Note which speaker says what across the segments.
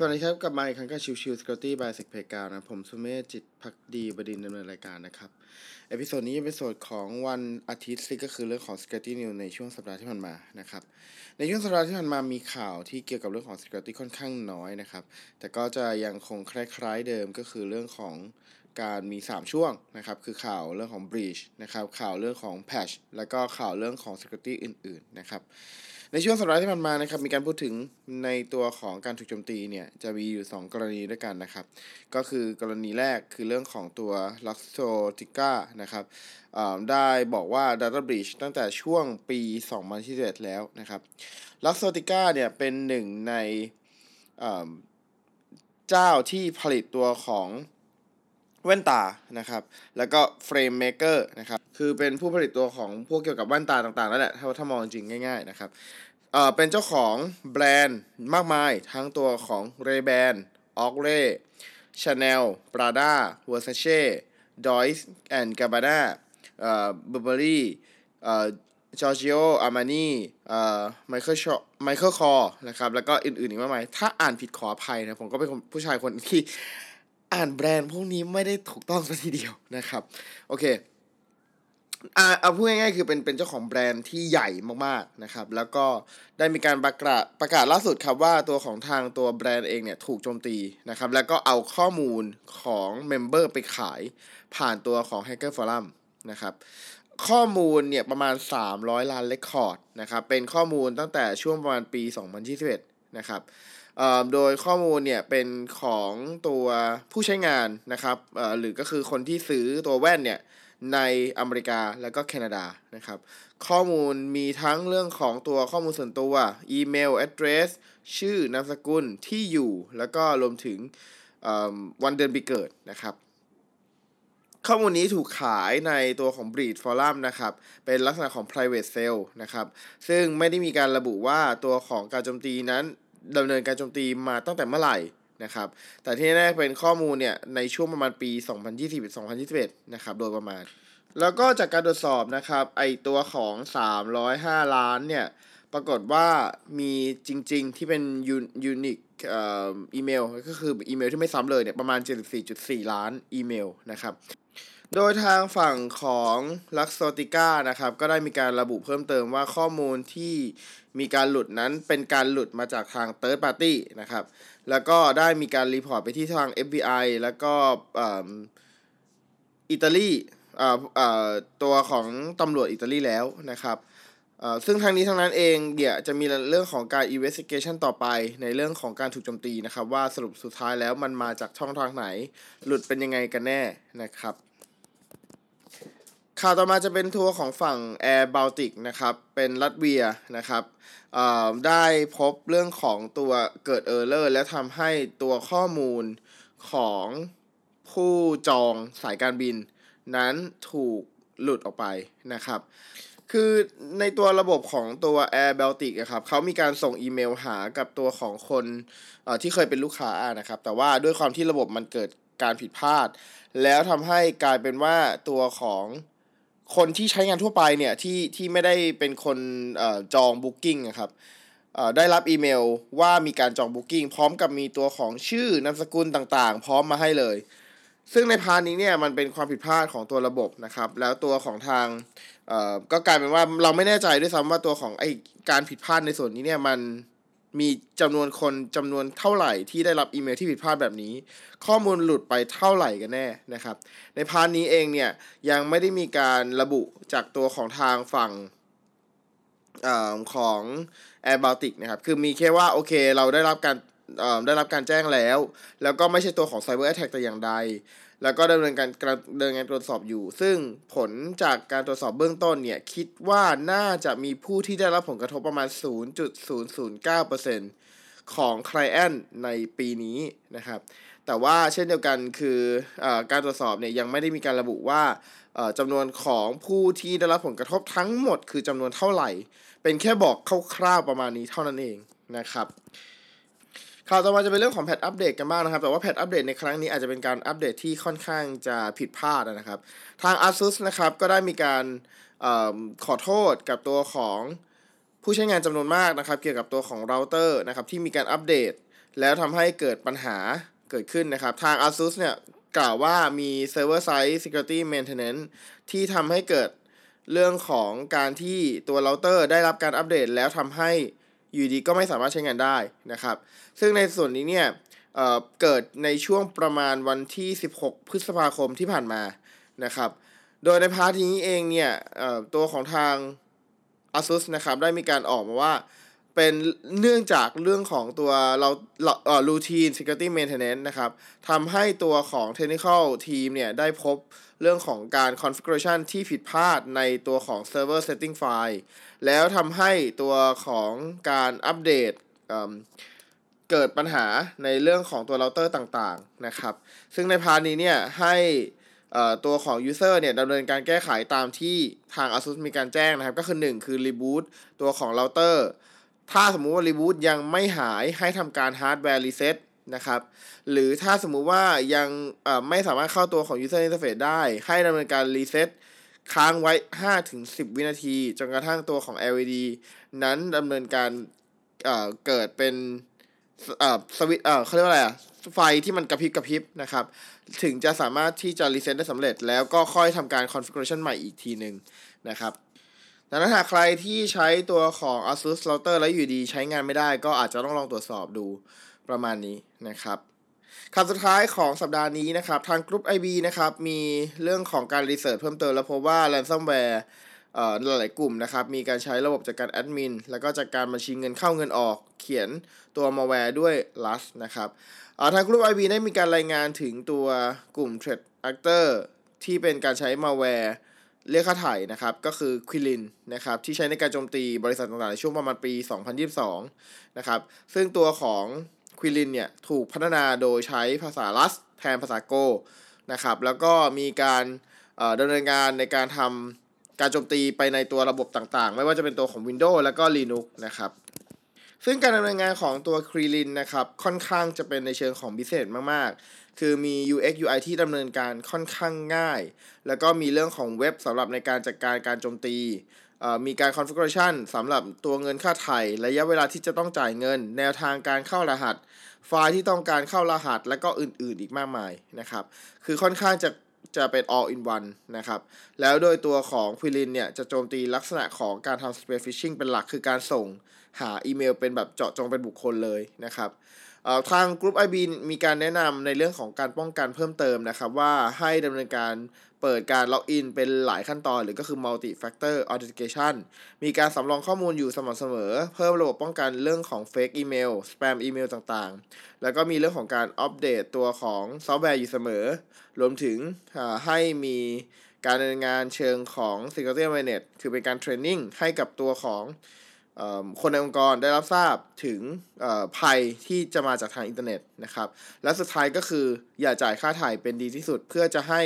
Speaker 1: สวัสดีครับ กลับมาอีกครั้งกับ Chill Chill Security by SecPlayground นะ ผมสุเมธจิตภักดีบดินทร์ดำเนินรายการนะครับ episode นี้เป็น episode ของวันอาทิตย์ซึ่งก็คือเรื่องของ Security News ในช่วงสัปดาห์ที่ผ่านมานะครับ ในช่วงสัปดาห์ที่ผ่านมามีข่าวที่เกี่ยวกับเรื่องของ security ค่อนข้างน้อยนะครับ แต่ก็จะยังคงคล้ายๆเดิมก็คือเรื่องของการมี 3 ช่วงนะครับ คือข่าวเรื่องของ breach นะครับ ข่าวเรื่องของ patch แล้วก็ข่าวเรื่องของ security อื่น ๆ นะครับ ในช่วงสัปดาห์ที่ผ่านมานะครับมีการพูดถึงในตัวของการถูกโจมตีเนี่ยจะมีอยู่ 2 กรณีด้วยกันนะครับ ก็คือกรณีแรกคือเรื่องของตัว Luxottica นะครับได้บอกว่า Data Breach ตั้งแต่ช่วงปี 2021 แล้วนะครับ Luxottica เนี่ยเป็นหนึ่งในเจ้าที่ผลิตตัวของ แว่นตานะครับ แล้วก็ frame maker นะครับ คือเป็นผู้ผลิตตัวของพวกเกี่ยวกับแว่นตาต่างๆนั่นแหละ ถ้าถ้ามองจริงง่ายๆนะครับเอ่อเป็นเจ้าของแบรนด์มากมายทั้งตัวของ Ray Ban o g r e Chanel Prada Versace Dolce and Gabbana เอ่อ Burberry เอ่อ Giorgio Armani เอ่อ Michael Shaw Michael Kors นะครับ แล้วก็อื่นๆอีกมากมาย ถ้าอ่านผิดขออภัยนะ ผมก็เป็นผู้ชายคนที่ อ่านแบรนด์พวกนี้ไม่ได้ถูกต้องสัทีเดียวนะครับ โอเคอ่าเอาพูดง่ายๆคือเป็นเป็นเจ้าของแบรนด์ที่ใหญ่มากๆนะครับ แล้วก็ได้มีการประกาศประกาศล่าสุดครับว่าตัวของทางตัวแบรนด์เองเนี่ยถูกโจมตีนะครับ แล้วก็เอาข้อมูลของ member ไปขายผ่านตัวของ Hacker Forum นะครับข้อมูลเนี่ยประมาณ 300 ล้าน record นะครับ เป็นข้อมูลตั้งแต่ช่วงประมาณปี 2021 นะครับ โดยข้อมูลเนี่ยเป็นของตัวผู้ใช้งานนะครับหรือก็คือคนที่ซื้อตัวแว่นเนี่ยในอเมริกาแล้วก็แคนาดานะครับ ข้อมูลมีทั้งเรื่องของตัวข้อมูลส่วนตัวอีเมล address ชื่อนามสกุลที่อยู่ แล้วก็รวมถึงวันเดือนปีเกิดนะครับ ข้อมูลนี้ถูกขายในตัวของ Breed Forum นะครับ เป็นลักษณะของ private sale นะครับ ซึ่งไม่ได้มีการระบุว่าตัวของการโจมตีนั้น ดำเนินการโจมตีมาตั้งแต่เมื่อไหร่นะครับ แต่ที่แน่เป็นข้อมูลเนี่ยในช่วงประมาณปี 2020-2021 นะครับ โดยประมาณ แล้วก็จากการตรวจสอบนะครับ ไอตัวของ 305 ล้านเนี่ย ปรากฏว่ามีจริงๆที่เป็นยูนิคอีเมล ก็คืออีเมลที่ไม่ซ้ำเลยเนี่ยประมาณ 74.4 ล้านอีเมลนะครับ โดยทางฝั่งของ Luxottica นะครับ ก็ได้มีการระบุเพิ่มเติมว่าข้อมูลที่มีการหลุดนั้นเป็นการหลุดมาจากทาง third party นะครับ แล้วก็ได้มีการรีพอร์ตไปที่ทาง FBI แล้วก็อิตาลีตัวของตำรวจอิตาลีแล้วนะครับซึ่งทางนี้ทางนั้นเองเดี๋ยวจะมีเรื่องของการ investigation ต่อไปในเรื่องของการถูกโจมตีนะครับ ว่าสรุปสุดท้ายแล้วมันมาจากช่องทางไหน หลุดเป็นยังไงกันแน่นะครับ ข่าวต่อมาจะเป็นทัวร์ของฝั่ง Air Baltic นะครับ เป็นรัสเวียนะครับได้พบเรื่องของตัวเกิดเออร์เลอร์และทำให้ตัวข้อมูลของผู้จองสายการบิน นั้นถูกหลุดออกไปนะครับ คือในตัวระบบของตัว Air Baltic ครับเขามีการส่งอีเมลหากับตัวของคนที่เคยเป็นลูกค้านะครับ แต่ว่าด้วยความที่ระบบมันเกิดการผิดพลาด แล้วทำให้กลายเป็นว่าตัวของ คนที่ใช้งานทั่วไปเนี่ยที่ที่ไม่ได้เป็นคนจอง booking นะครับได้รับอีเมลว่ามีการจอง booking พร้อมกับมีตัวของชื่อนามสกุลต่างๆ พร้อมมาให้เลย ซึ่งใน part นี้เนี่ยมันเป็นความผิดพลาดของตัวระบบนะครับ แล้วตัวของทางก็กลายเป็นว่าเราไม่แน่ใจด้วยซ้ำว่าตัวของไอการผิดพลาดในส่วนนี้เนี่ยมัน มีจำนวนคนจำนวนเท่าไหร่ที่ได้รับอีเมลที่ผิดพลาดแบบนี้ ข้อมูลหลุดไปเท่าไหร่กันแน่นะครับ ในพาร์ทนี้เองเนี่ยยังไม่ได้มีการระบุจากตัวของทางฝั่งอของ Air Baltic นะครับ คือมีแค่ว่าโอเคเราได้รับการได้รับการแจ้งแล้ว แล้วก็ไม่ใช่ตัวของ Cyber Attack แต่อย่างใด แล้วก็ดำเนินการดำเนินการตรวจสอบอยู่ ซึ่งผลจากการตรวจสอบเบื้องต้นเนี่ย คิดว่าน่าจะมีผู้ที่ได้รับผลกระทบประมาณ 0.009%ของคลเอนในปีนี้นะครับ แต่ว่าเช่นเดียวกันคืออการตรวจสอบเนี่ยยังไม่ได้มีการระบุว่าจำนวนของผู้ที่ได้รับผลกระทบทั้งหมดคือจำนวนเท่าไหร่ เป็นแค่บอกคร่าวๆประมาณนี้เท่านั้นเองนะครับ ข่าวต่อมาจะเป็นเรื่องของแพทอัปเดตกันบ้างนะครับ แต่ว่าแพทอัปเดตในครั้งนี้อาจจะเป็นการอัปเดตที่ค่อนข้างจะผิดพลาดนะครับ ทาง ASUS นะครับก็ได้มีการอขอโทษกับตัวของผู้ใช้งานจำนวนมากนะครับ เกี่ยวกับตัวของเราเตอร์นะครับที่มีการอัปเดต แล้วทำให้เกิดปัญหาเกิดขึ้นนะครับ ทาง ASUS เนี่ยกล่าวว่ามี Server Side Security Maintenance ที่ทำให้เกิดเรื่องของการที่ตัวเราเตอร์ได้รับการอัปเดต แล้วทำให้ อยู่ดีก็ไม่สามารถใช้งานได้นะครับ ซึ่งในส่วนนี้เนี่ยเเกิดในช่วงประมาณวันที่ 16 พฤษภาคมที่ผ่านมานะครับ โดยในพาร์ทนี้เองเนี่ยตัวของทาง ASUS นะครับได้มีการออกมาว่าเป็นเนื่องจากเรื่องของตัวเราเอ่อ routine security maintenance นะครับทำให้ตัวของ technical team เนี่ยได้พบ เรื่องของการ configuration ที่ผิดพลาดในตัวของ server setting file แล้วทำให้ตัวของการอัปเดตเกิดปัญหาในเรื่องของตัวเราเตอร์ต่างๆนะครับ ซึ่งใน part นี้เนี่ยให้ตัวของ user เนี่ยดำเนินการแก้ไขตามที่ทาง ASUS มีการแจ้งนะครับ ก็คือ 1 คือ reboot ตัวของเราเตอร์ถ้าสมมุติว่า reboot ยังไม่หายให้ทำการฮา นะครับ หรือถ้าสมมุติว่ายังไม่สามารถเข้าตัวของ user interface ได้ ให้ดำเนินการ resetค้างไว้ 5-10 วินาที จนกระทั่งตัวของ LED นั้นดำเนินการเเกิดเป็นสวิตเขาเรียกว่าอะไรอะไฟที่มันกระพริบกระพริบนะครับ ถึงจะสามารถที่จะรีเซ็ตได้สำเร็จ แล้วก็ค่อยทำการ configuration ใหม่อีกทีหนึ่งนะครับดังนั้นหากใครที่ใช้ตัวของ ASUS Router แล้วอยู่ดีใช้งานไม่ได้ก็อาจจะต้องลองตรวจสอบดู ประมาณนี้นะครับคำสุดท้ายของสัปดาห์นี้นะครับ ทางกลุ่ม IB นะครับ มีเรื่องของการ research เพิ่มเติมแล้วพบว่า ransomware หลายกลุ่มนะครับ มีการใช้ระบบจากการแอดมินแล้วก็จากการบัญชีเงินเข้าเงินออกเขียนตัวมาแวร์ด้วย Rust นะครับทางกลุ่ม IB ได้มีการรายงานถึงตัวกลุ่ม Threat Actor ที่เป็นการใช้มาแวร์เรียกค่าไถ่นะครับ ก็คือ Qilin นะครับที่ใช้ในการโจมตีบริษัทต่างๆ ในช่วงประมาณปี 2022 นะครับ ซึ่งตัวของ Qilin เนี่ยถูกพัฒนาโดยใช้ภาษา Rustแทนภาษาโกนะครับ แล้วก็มีการดำเนินงานในการทำการโจมตีไปในตัวระบบต่างๆ ไม่ว่าจะเป็นตัวของ Windows แล้วก็ Linux นะครับซึ่งการดำเนินงานของตัวครีลินนะครับค่อนข้างจะเป็นในเชิงของพิเศษมากๆ คือมี UX UI ที่ดำเนินการค่อนข้างง่าย แล้วก็มีเรื่องของเว็บสำหรับในการจัดการการโจมตี มีการ configuration สำหรับตัวเงินค่าไถ่ระยะเวลาที่จะต้องจ่ายเงิน แนวทางการเข้ารหัส ไฟล์ที่ต้องการเข้ารหัส และก็อื่นๆอีกมากมายนะครับ คือค่อนข้างจะจะเป็น all in one นะครับ แล้วโดยตัวของ Qilin เนี่ย จะโจมตีลักษณะของการทำ spear phishing เป็นหลักคือการส่งหาอีเมลเป็นแบบเจาะจงเป็นบุคคลเลยนะครับทางกลุ่ม IB มีการแนะนำในเรื่องของการป้องกันเพิ่มเติมนะครับ ว่าให้ดำเนินการ เปิดการ login เป็นหลายขั้นตอน หรือก็คือ multi factor authentication มีการสำรองข้อมูลอยู่สม่ำเสมอ เพิ่มระบบป้องกันเรื่องของ fake email spam email ต่างๆ แล้วก็มีเรื่องของการอัปเดตตัวของซอฟต์แวร์อยู่เสมอ รวมถึงให้มีการดำเนินงานเชิงของ security awareness คือเป็นการ training ให้กับตัวของคนในองค์กรได้รับทราบถึงภัยที่จะมาจากทางอินเทอร์เน็ตนะครับ และสุดท้ายก็คืออย่าจ่ายค่าไถ่เป็นดีที่สุดเพื่อจะให้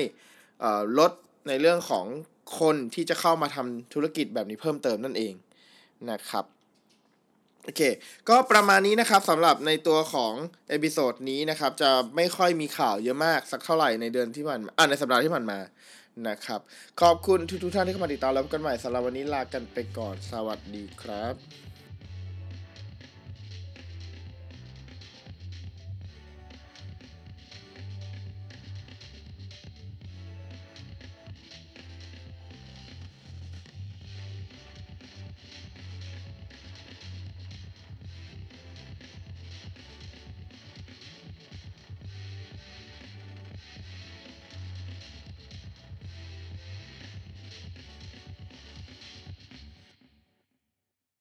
Speaker 1: ลดในเรื่องของคนที่จะเข้ามาทำธุรกิจแบบนี้เพิ่มเติมนั่นเองนะครับโอเค ก็ประมาณนี้นะครับสำหรับในตัวของepisode นี้นะครับ จะไม่ค่อยมีข่าวเยอะมากสักเท่าไหร่ในเดือนที่ผ่านอ่าในสัปดาห์ที่ผ่านมานะครับ ขอบคุณทุกทุกท่านที่เข้ามาติดตามแล้วกันใหม่สำหรับวันนี้ลากันไปก่อนสวัสดีครับ